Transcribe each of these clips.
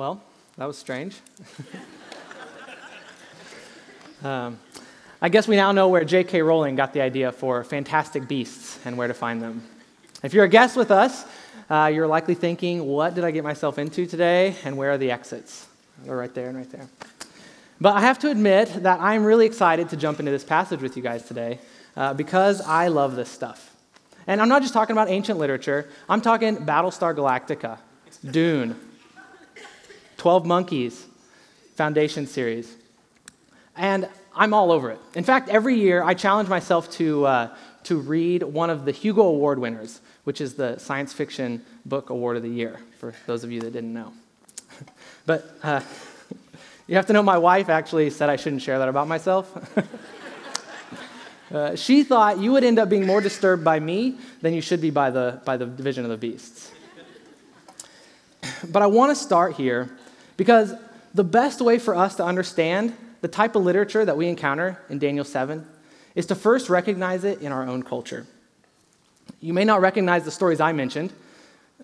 Well, that was strange. um, I guess we now know where J.K. Rowling got the idea for Fantastic Beasts and where to find them. If you're a guest with us, uh, you're likely thinking, what did I get myself into today, and where are the exits? They're right there and right there. But I have to admit that I'm really excited to jump into this passage with you guys today uh, because I love this stuff. And I'm not just talking about ancient literature, I'm talking Battlestar Galactica, Dune, 12 Monkeys, Foundation series. And I'm all over it. In fact, every year I challenge myself to, uh, to read one of the Hugo Award winners, which is the science fiction book award of the year, for those of you that didn't know. but uh, you have to know my wife actually said I shouldn't share that about myself. uh, she thought you would end up being more disturbed by me than you should be by the, by the division of the beasts. But I want to start here because the best way for us to understand the type of literature that we encounter in Daniel 7 is to first recognize it in our own culture. You may not recognize the stories I mentioned,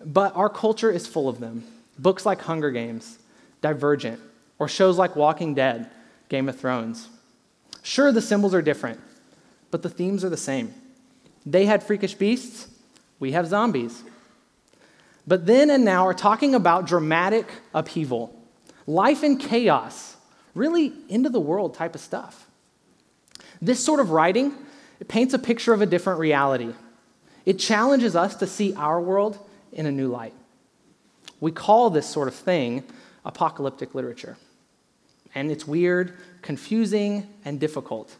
but our culture is full of them. Books like Hunger Games, Divergent, or shows like Walking Dead, Game of Thrones. Sure, the symbols are different, but the themes are the same. They had freakish beasts, we have zombies. But then and now are talking about dramatic upheaval life in chaos, really into the world type of stuff. This sort of writing it paints a picture of a different reality. It challenges us to see our world in a new light. We call this sort of thing apocalyptic literature. And it's weird, confusing, and difficult.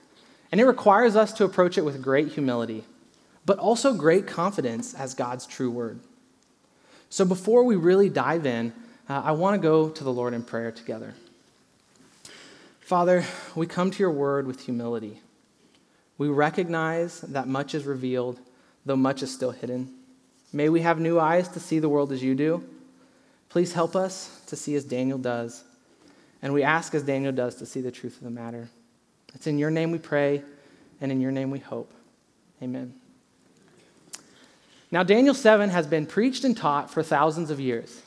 And it requires us to approach it with great humility, but also great confidence as God's true word. So before we really dive in, uh, I want to go to the Lord in prayer together. Father, we come to your word with humility. We recognize that much is revealed, though much is still hidden. May we have new eyes to see the world as you do. Please help us to see as Daniel does. And we ask as Daniel does to see the truth of the matter. It's in your name we pray, and in your name we hope. Amen. Now, Daniel 7 has been preached and taught for thousands of years.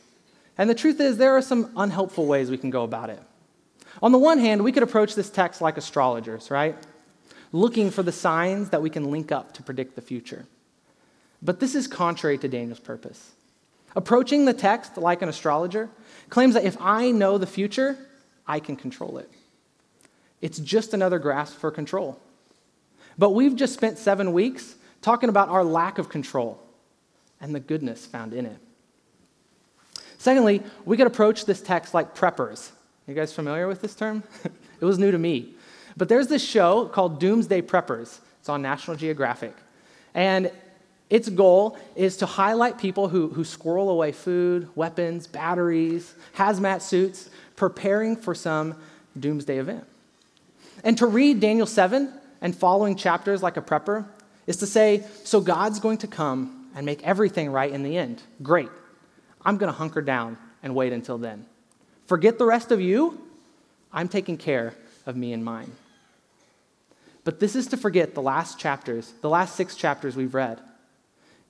And the truth is, there are some unhelpful ways we can go about it. On the one hand, we could approach this text like astrologers, right? Looking for the signs that we can link up to predict the future. But this is contrary to Daniel's purpose. Approaching the text like an astrologer claims that if I know the future, I can control it. It's just another grasp for control. But we've just spent seven weeks talking about our lack of control and the goodness found in it. Secondly, we could approach this text like preppers. You guys familiar with this term? it was new to me. But there's this show called Doomsday Preppers. It's on National Geographic. And its goal is to highlight people who, who squirrel away food, weapons, batteries, hazmat suits, preparing for some doomsday event. And to read Daniel 7 and following chapters like a prepper is to say, so God's going to come and make everything right in the end. Great. I'm going to hunker down and wait until then. Forget the rest of you. I'm taking care of me and mine. But this is to forget the last chapters, the last six chapters we've read.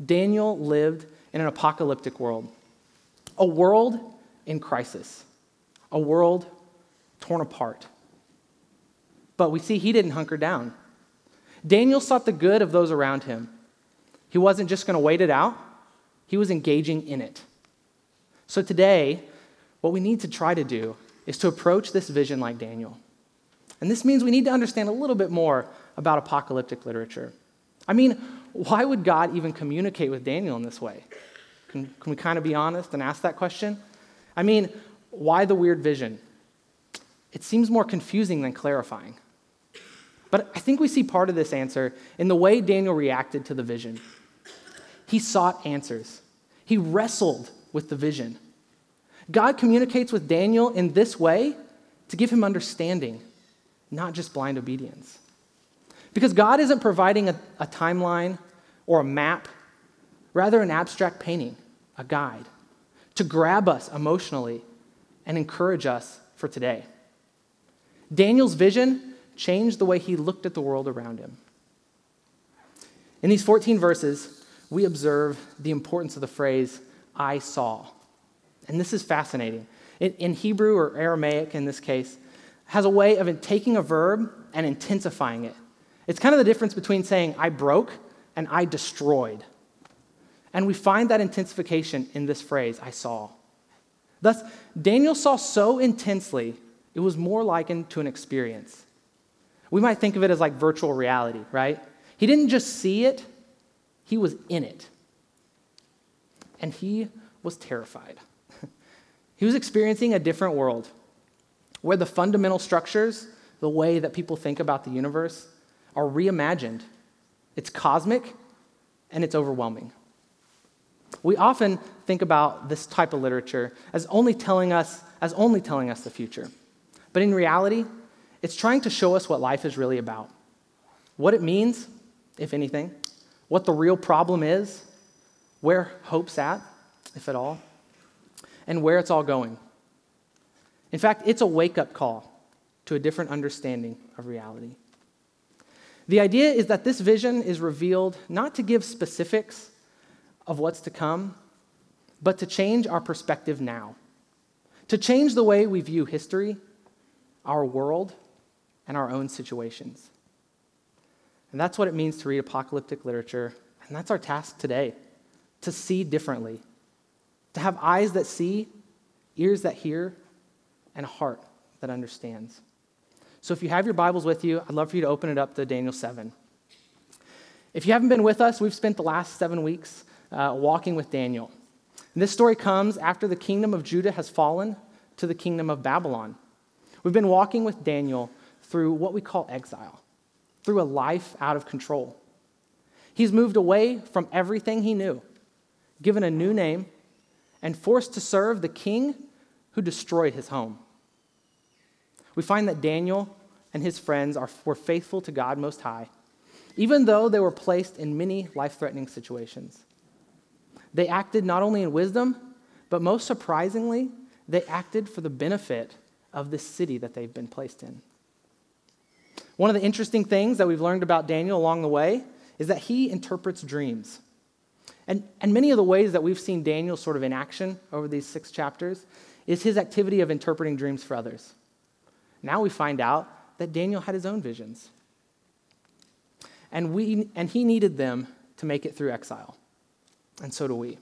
Daniel lived in an apocalyptic world, a world in crisis, a world torn apart. But we see he didn't hunker down. Daniel sought the good of those around him. He wasn't just going to wait it out, he was engaging in it. So today, what we need to try to do is to approach this vision like Daniel. And this means we need to understand a little bit more about apocalyptic literature. I mean, why would God even communicate with Daniel in this way? Can, can we kind of be honest and ask that question? I mean, why the weird vision? It seems more confusing than clarifying. But I think we see part of this answer in the way Daniel reacted to the vision. He sought answers, he wrestled with the vision. God communicates with Daniel in this way to give him understanding, not just blind obedience. Because God isn't providing a, a timeline or a map, rather, an abstract painting, a guide, to grab us emotionally and encourage us for today. Daniel's vision changed the way he looked at the world around him. In these 14 verses, we observe the importance of the phrase, I saw. And this is fascinating. in, Hebrew or Aramaic in this case, has a way of taking a verb and intensifying it. It's kind of the difference between saying, I broke and I destroyed. And we find that intensification in this phrase, I saw. Thus, Daniel saw so intensely, it was more likened to an experience. We might think of it as like virtual reality, right? He didn't just see it, he was in it. And he was terrified. he was experiencing a different world where the fundamental structures, the way that people think about the universe, are reimagined. It's cosmic and it's overwhelming. We often think about this type of literature as only telling us as only telling us the future. But in reality, it's trying to show us what life is really about. What it means, if anything, what the real problem is, where hope's at, if at all, and where it's all going. In fact, it's a wake up call to a different understanding of reality. The idea is that this vision is revealed not to give specifics of what's to come, but to change our perspective now, to change the way we view history, our world, and our own situations. And that's what it means to read apocalyptic literature, and that's our task today to see differently, to have eyes that see, ears that hear, and a heart that understands. So if you have your Bibles with you, I'd love for you to open it up to Daniel 7. If you haven't been with us, we've spent the last seven weeks uh, walking with Daniel. And this story comes after the kingdom of Judah has fallen to the kingdom of Babylon. We've been walking with Daniel through what we call exile, through a life out of control. He's moved away from everything he knew, given a new name, and forced to serve the king who destroyed his home. We find that Daniel and his friends are, were faithful to God Most High, even though they were placed in many life threatening situations. They acted not only in wisdom, but most surprisingly, they acted for the benefit of the city that they've been placed in. One of the interesting things that we've learned about Daniel along the way is that he interprets dreams. And, and many of the ways that we've seen Daniel sort of in action over these six chapters is his activity of interpreting dreams for others. Now we find out that Daniel had his own visions. And, we, and he needed them to make it through exile. And so do we.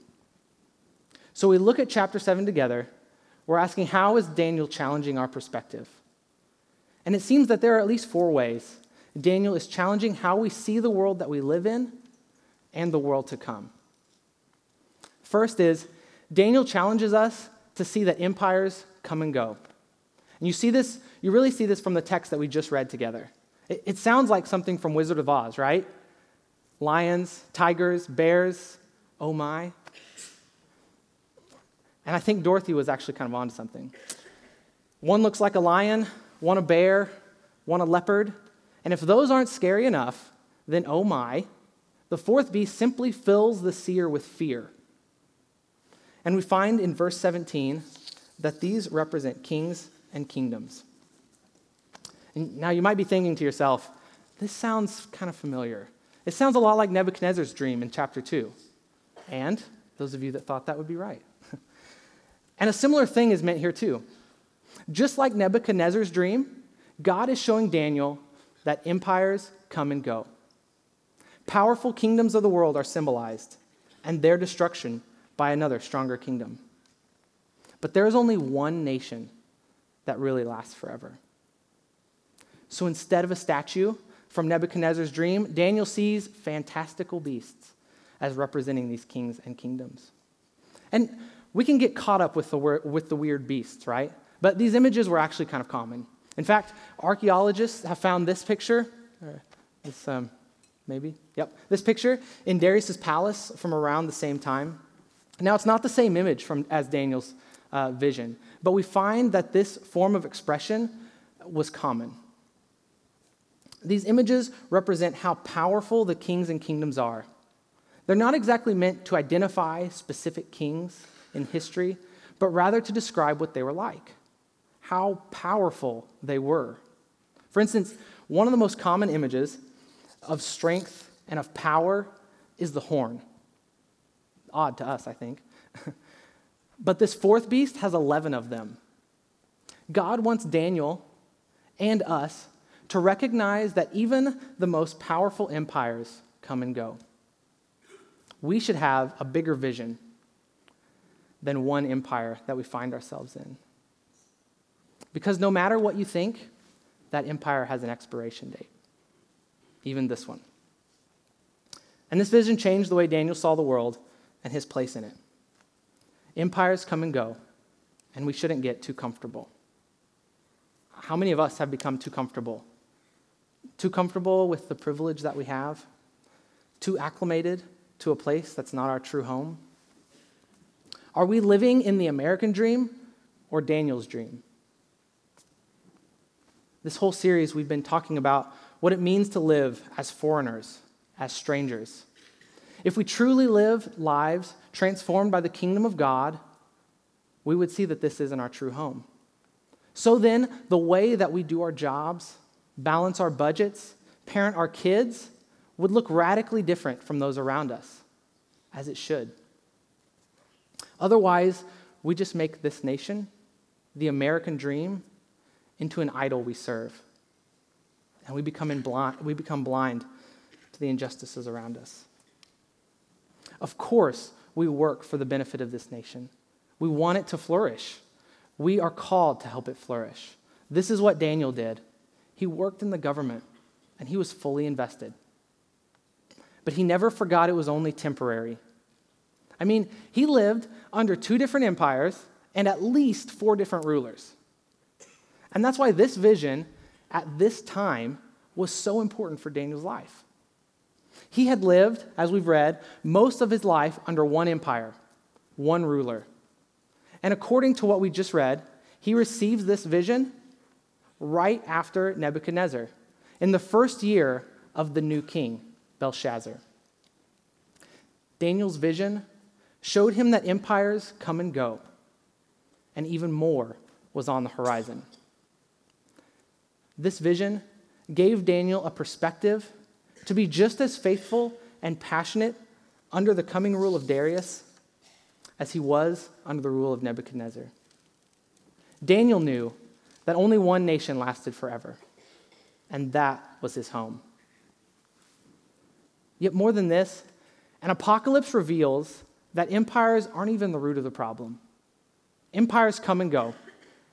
So we look at chapter 7 together. We're asking, how is Daniel challenging our perspective? And it seems that there are at least four ways Daniel is challenging how we see the world that we live in and the world to come. First is Daniel challenges us to see that empires come and go. And you see this, you really see this from the text that we just read together. It, it sounds like something from Wizard of Oz, right? Lions, tigers, bears, oh my. And I think Dorothy was actually kind of onto something. One looks like a lion, one a bear, one a leopard. And if those aren't scary enough, then oh my, the fourth beast simply fills the seer with fear. And we find in verse 17 that these represent kings and kingdoms. And now you might be thinking to yourself, this sounds kind of familiar. It sounds a lot like Nebuchadnezzar's dream in chapter 2. And those of you that thought that would be right. and a similar thing is meant here too. Just like Nebuchadnezzar's dream, God is showing Daniel that empires come and go. Powerful kingdoms of the world are symbolized, and their destruction by another stronger kingdom. But there is only one nation that really lasts forever. So instead of a statue from Nebuchadnezzar's dream, Daniel sees fantastical beasts as representing these kings and kingdoms. And we can get caught up with the, with the weird beasts, right? But these images were actually kind of common. In fact, archaeologists have found this picture. This, um, maybe, yep, this picture in Darius's palace from around the same time. Now, it's not the same image from, as Daniel's uh, vision, but we find that this form of expression was common. These images represent how powerful the kings and kingdoms are. They're not exactly meant to identify specific kings in history, but rather to describe what they were like, how powerful they were. For instance, one of the most common images of strength and of power is the horn. Odd to us, I think. but this fourth beast has 11 of them, God wants Daniel and us to recognize that even the most powerful empires come and go. We should have a bigger vision than one empire that we find ourselves in. Because no matter what you think, that empire has an expiration date, even this one. And this vision changed the way Daniel saw the world and his place in it. Empires come and go, and we shouldn't get too comfortable. How many of us have become too comfortable? Too comfortable with the privilege that we have? Too acclimated to a place that's not our true home? Are we living in the American dream or Daniel's dream? This whole series, we've been talking about what it means to live as foreigners, as strangers. If we truly live lives transformed by the kingdom of God, we would see that this isn't our true home. So then, the way that we do our jobs, balance our budgets, parent our kids, would look radically different from those around us, as it should. Otherwise, we just make this nation, the American dream, into an idol we serve. And we become, blind, we become blind to the injustices around us. Of course, we work for the benefit of this nation. We want it to flourish. We are called to help it flourish. This is what Daniel did. He worked in the government and he was fully invested. But he never forgot it was only temporary. I mean, he lived under two different empires and at least four different rulers. And that's why this vision at this time was so important for Daniel's life. He had lived, as we've read, most of his life under one empire, one ruler. And according to what we just read, he receives this vision right after Nebuchadnezzar, in the first year of the new king, Belshazzar. Daniel's vision showed him that empires come and go, and even more was on the horizon. This vision gave Daniel a perspective to be just as faithful and passionate under the coming rule of Darius as he was under the rule of Nebuchadnezzar. Daniel knew that only one nation lasted forever, and that was his home. Yet, more than this, an apocalypse reveals that empires aren't even the root of the problem. Empires come and go,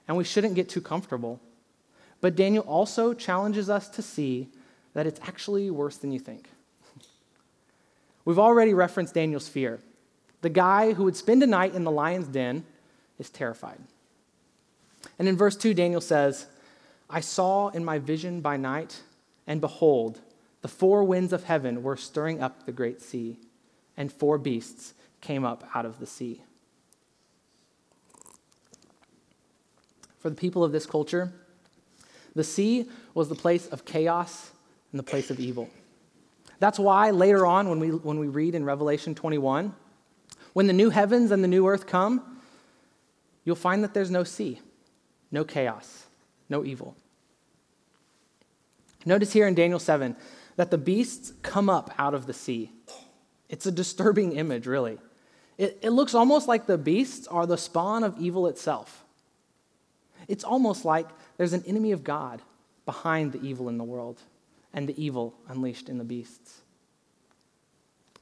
and we shouldn't get too comfortable. But Daniel also challenges us to see that it's actually worse than you think. We've already referenced Daniel's fear. The guy who would spend a night in the lion's den is terrified. And in verse 2, Daniel says, I saw in my vision by night, and behold, the four winds of heaven were stirring up the great sea, and four beasts came up out of the sea. For the people of this culture, the sea was the place of chaos and the place of evil. That's why later on, when we, when we read in Revelation 21, when the new heavens and the new earth come, you'll find that there's no sea, no chaos, no evil. Notice here in Daniel 7 that the beasts come up out of the sea. It's a disturbing image, really. It, it looks almost like the beasts are the spawn of evil itself. It's almost like there's an enemy of God behind the evil in the world and the evil unleashed in the beasts.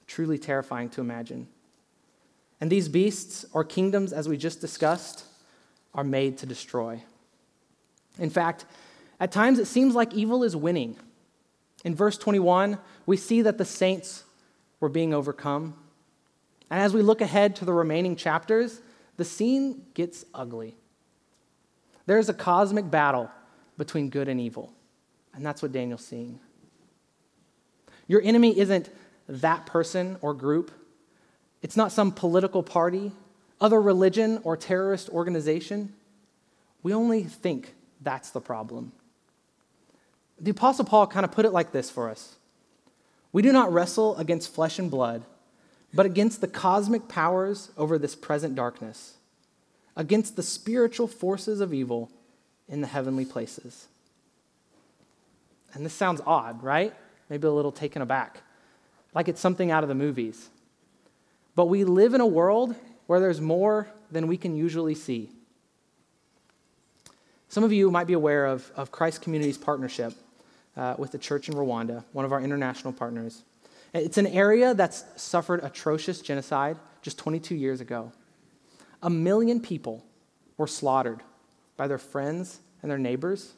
Truly terrifying to imagine. And these beasts, or kingdoms, as we just discussed, are made to destroy. In fact, at times it seems like evil is winning. In verse 21, we see that the saints were being overcome. And as we look ahead to the remaining chapters, the scene gets ugly. There's a cosmic battle between good and evil. And that's what Daniel's seeing. Your enemy isn't that person or group, it's not some political party, other religion, or terrorist organization. We only think that's the problem. The Apostle Paul kind of put it like this for us We do not wrestle against flesh and blood, but against the cosmic powers over this present darkness, against the spiritual forces of evil in the heavenly places. And this sounds odd, right? Maybe a little taken aback, like it's something out of the movies. But we live in a world where there's more than we can usually see. Some of you might be aware of, of Christ Community's partnership uh, with the church in Rwanda, one of our international partners. It's an area that's suffered atrocious genocide just 22 years ago. A million people were slaughtered by their friends and their neighbors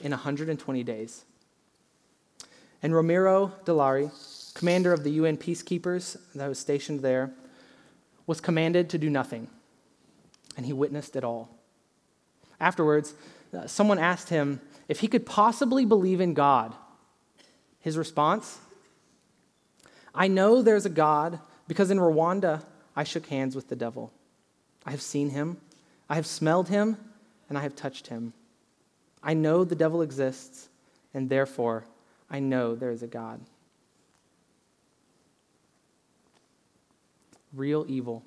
in 120 days. And Roméo Dallaire, commander of the UN peacekeepers that was stationed there, was commanded to do nothing, and he witnessed it all. Afterwards, uh, someone asked him if he could possibly believe in God. His response I know there's a God because in Rwanda I shook hands with the devil. I have seen him, I have smelled him, and I have touched him. I know the devil exists, and therefore I know there is a God. Real evil.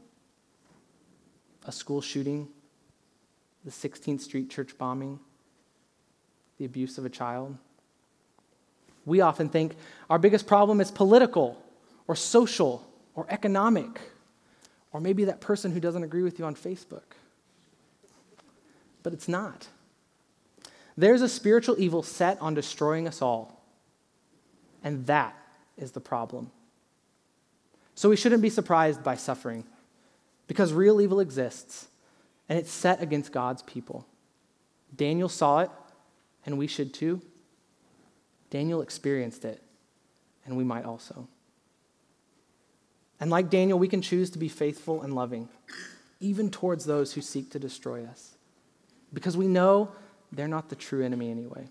A school shooting, the 16th Street church bombing, the abuse of a child. We often think our biggest problem is political or social or economic, or maybe that person who doesn't agree with you on Facebook. But it's not. There's a spiritual evil set on destroying us all, and that is the problem. So we shouldn't be surprised by suffering, because real evil exists, and it's set against God's people. Daniel saw it, and we should too. Daniel experienced it, and we might also. And like Daniel, we can choose to be faithful and loving, even towards those who seek to destroy us, because we know they're not the true enemy anyway.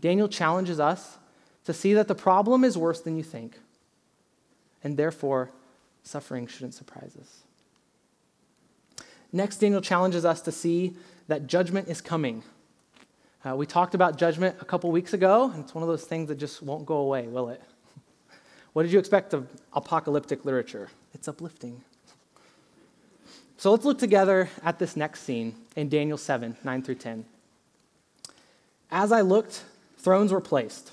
Daniel challenges us to see that the problem is worse than you think, and therefore, suffering shouldn't surprise us. Next, Daniel challenges us to see that judgment is coming. Uh, we talked about judgment a couple weeks ago, and it's one of those things that just won't go away, will it? What did you expect of apocalyptic literature? It's uplifting. So let's look together at this next scene in Daniel 7 9 through 10. As I looked, thrones were placed,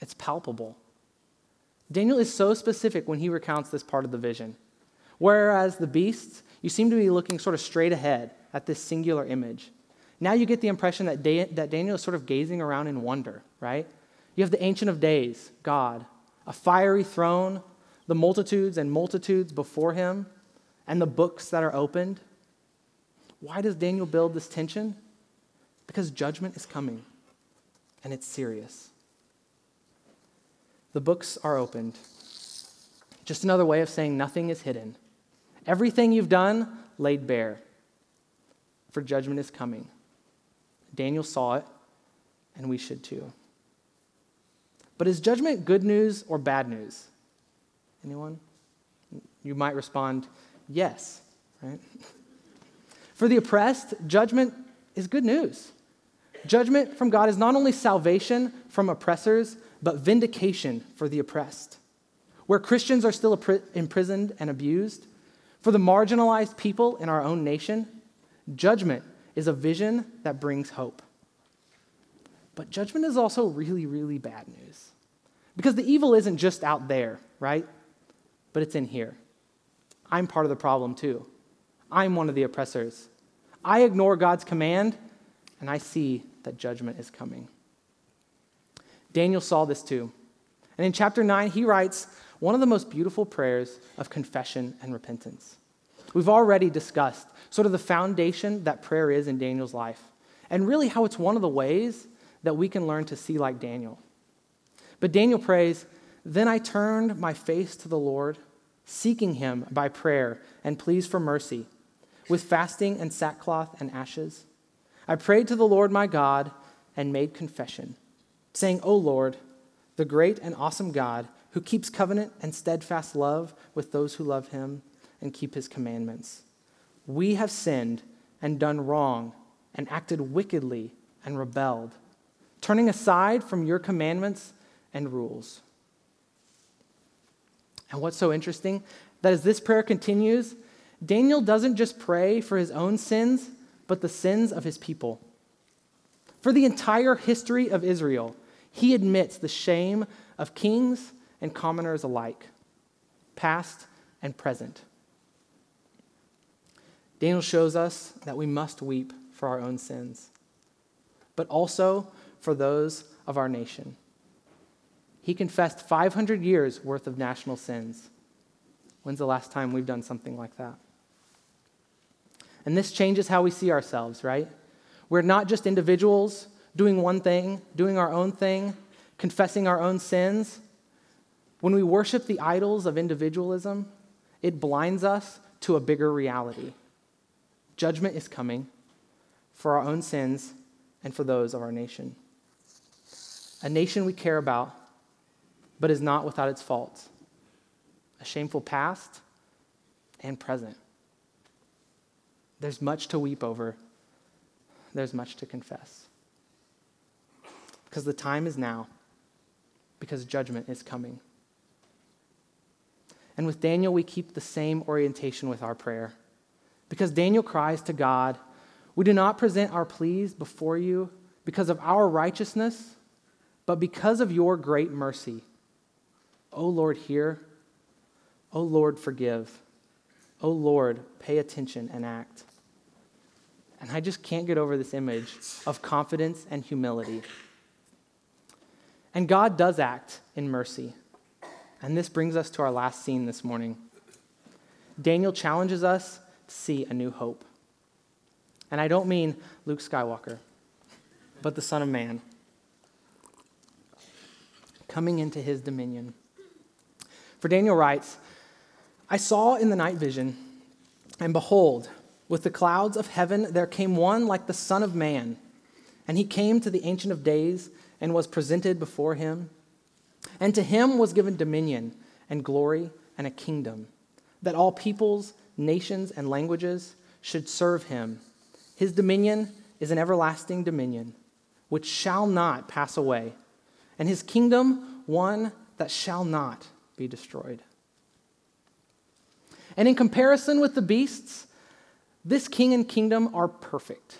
It's palpable. Daniel is so specific when he recounts this part of the vision. Whereas the beasts, you seem to be looking sort of straight ahead at this singular image. Now you get the impression that, that Daniel is sort of gazing around in wonder, right? You have the Ancient of Days, God, a fiery throne, the multitudes and multitudes before him, and the books that are opened. Why does Daniel build this tension? Because judgment is coming, and it's serious. The books are opened. Just another way of saying nothing is hidden. Everything you've done laid bare, for judgment is coming. Daniel saw it, and we should too. But is judgment good news or bad news? Anyone? You might respond, yes, right? For the oppressed, judgment is good news. Judgment from God is not only salvation from oppressors, but vindication for the oppressed. Where Christians are still imprisoned and abused, for the marginalized people in our own nation, judgment is a vision that brings hope. But judgment is also really, really bad news. Because the evil isn't just out there, right? But it's in here. I'm part of the problem too. I'm one of the oppressors. I ignore God's command, and I see that judgment is coming. Daniel saw this too. And in chapter 9, he writes one of the most beautiful prayers of confession and repentance. We've already discussed sort of the foundation that prayer is in Daniel's life, and really how it's one of the ways that we can learn to see like Daniel. But Daniel prays, Then I turned my face to the Lord, seeking him by prayer and pleas for mercy, with fasting and sackcloth and ashes. I prayed to the Lord my God and made confession, saying, O Lord, the great and awesome God, who keeps covenant and steadfast love with those who love him and keep his commandments. We have sinned and done wrong and acted wickedly and rebelled, turning aside from your commandments and rules. And what's so interesting, that as this prayer continues, Daniel doesn't just pray for his own sins, but the sins of his people. For the entire history of Israel, he admits the shame of kings and commoners alike, past and present. Daniel shows us that we must weep for our own sins, but also for those of our nation. He confessed 500 years worth of national sins. When's the last time we've done something like that? And this changes how we see ourselves, right? We're not just individuals doing one thing, doing our own thing, confessing our own sins. When we worship the idols of individualism, it blinds us to a bigger reality. Judgment is coming for our own sins and for those of our nation. A nation we care about, but is not without its faults, a shameful past and present. There's much to weep over, there's much to confess. Because the time is now, because judgment is coming. And with Daniel, we keep the same orientation with our prayer. Because Daniel cries to God, We do not present our pleas before you because of our righteousness, but because of your great mercy. O Lord, hear. O Lord, forgive. O Lord, pay attention and act. And I just can't get over this image of confidence and humility. And God does act in mercy. And this brings us to our last scene this morning. Daniel challenges us to see a new hope. And I don't mean Luke Skywalker, but the Son of Man coming into his dominion. For Daniel writes, I saw in the night vision, and behold, with the clouds of heaven there came one like the Son of Man. And he came to the Ancient of Days and was presented before him. And to him was given dominion and glory and a kingdom, that all peoples, nations, and languages should serve him. His dominion is an everlasting dominion, which shall not pass away, and his kingdom one that shall not be destroyed. And in comparison with the beasts, this king and kingdom are perfect.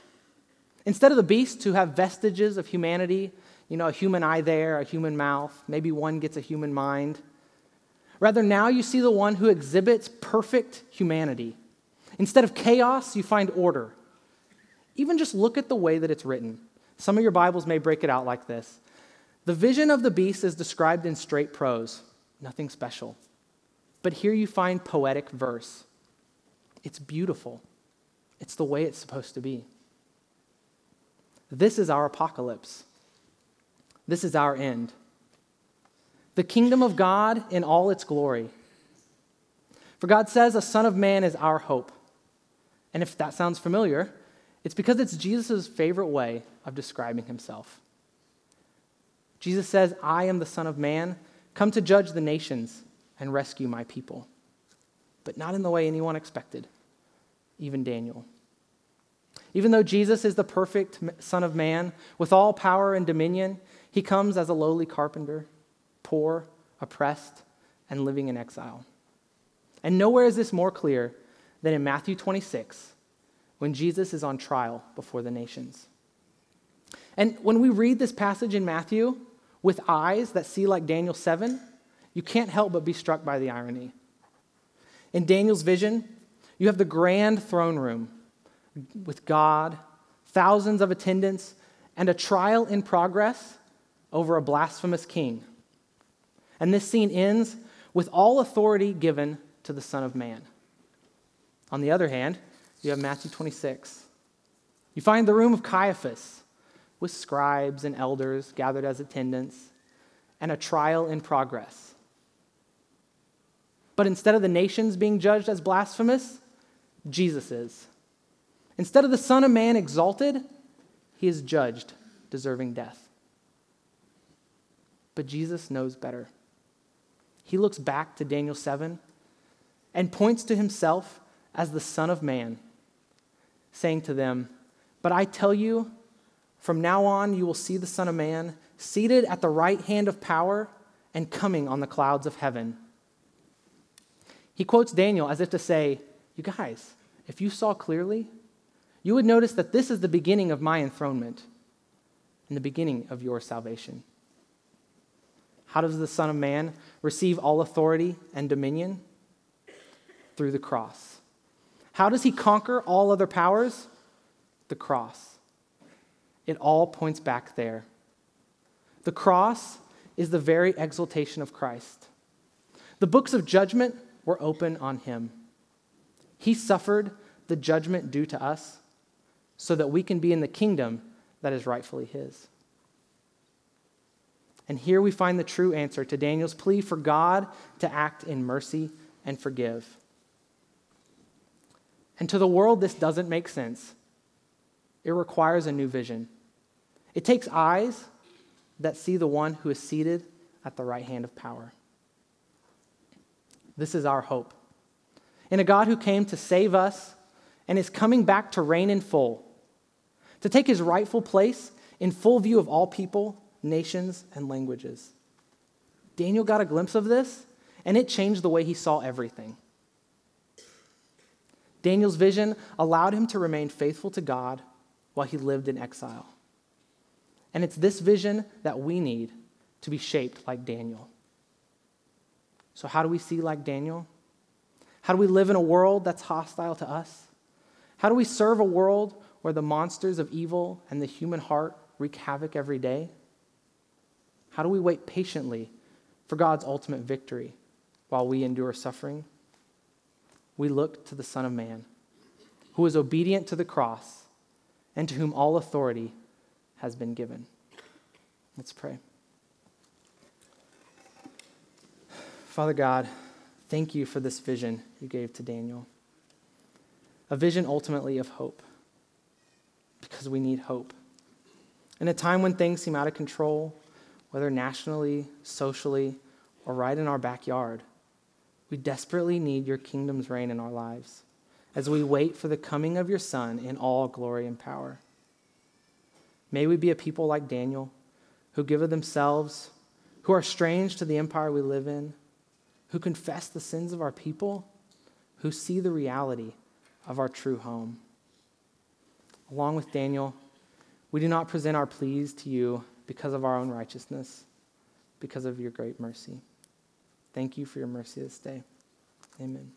Instead of the beasts who have vestiges of humanity, you know, a human eye there, a human mouth, maybe one gets a human mind. Rather, now you see the one who exhibits perfect humanity. Instead of chaos, you find order. Even just look at the way that it's written. Some of your Bibles may break it out like this The vision of the beast is described in straight prose, nothing special. But here you find poetic verse. It's beautiful, it's the way it's supposed to be. This is our apocalypse. This is our end. The kingdom of God in all its glory. For God says a son of man is our hope. And if that sounds familiar, it's because it's Jesus' favorite way of describing himself. Jesus says, I am the Son of Man, come to judge the nations and rescue my people. But not in the way anyone expected, even Daniel. Even though Jesus is the perfect Son of Man with all power and dominion, he comes as a lowly carpenter, poor, oppressed, and living in exile. And nowhere is this more clear than in Matthew 26, when Jesus is on trial before the nations. And when we read this passage in Matthew with eyes that see like Daniel 7, you can't help but be struck by the irony. In Daniel's vision, you have the grand throne room with God, thousands of attendants, and a trial in progress over a blasphemous king. And this scene ends with all authority given to the Son of Man. On the other hand, you have Matthew 26. You find the room of Caiaphas with scribes and elders gathered as attendants and a trial in progress. But instead of the nations being judged as blasphemous, Jesus is. Instead of the Son of Man exalted, he is judged, deserving death. But Jesus knows better. He looks back to Daniel 7 and points to himself as the Son of Man, saying to them, But I tell you, from now on, you will see the Son of Man seated at the right hand of power and coming on the clouds of heaven. He quotes Daniel as if to say, You guys, if you saw clearly, you would notice that this is the beginning of my enthronement and the beginning of your salvation. How does the Son of Man receive all authority and dominion? Through the cross. How does he conquer all other powers? The cross. It all points back there. The cross is the very exaltation of Christ. The books of judgment were open on him. He suffered the judgment due to us so that we can be in the kingdom that is rightfully his. And here we find the true answer to Daniel's plea for God to act in mercy and forgive. And to the world, this doesn't make sense. It requires a new vision. It takes eyes that see the one who is seated at the right hand of power. This is our hope. In a God who came to save us and is coming back to reign in full, to take his rightful place in full view of all people, nations, and languages. Daniel got a glimpse of this, and it changed the way he saw everything. Daniel's vision allowed him to remain faithful to God while he lived in exile. And it's this vision that we need to be shaped like Daniel. So, how do we see like Daniel? How do we live in a world that's hostile to us? How do we serve a world where the monsters of evil and the human heart wreak havoc every day? How do we wait patiently for God's ultimate victory while we endure suffering? We look to the Son of Man, who is obedient to the cross and to whom all authority has been given. Let's pray. Father God, thank you for this vision you gave to Daniel. A vision ultimately of hope, because we need hope. In a time when things seem out of control, whether nationally, socially, or right in our backyard, we desperately need your kingdom's reign in our lives as we wait for the coming of your Son in all glory and power. May we be a people like Daniel who give of themselves, who are strange to the empire we live in, who confess the sins of our people, who see the reality of our true home. Along with Daniel, we do not present our pleas to you because of our own righteousness, because of your great mercy. Thank you for your mercy this day. Amen.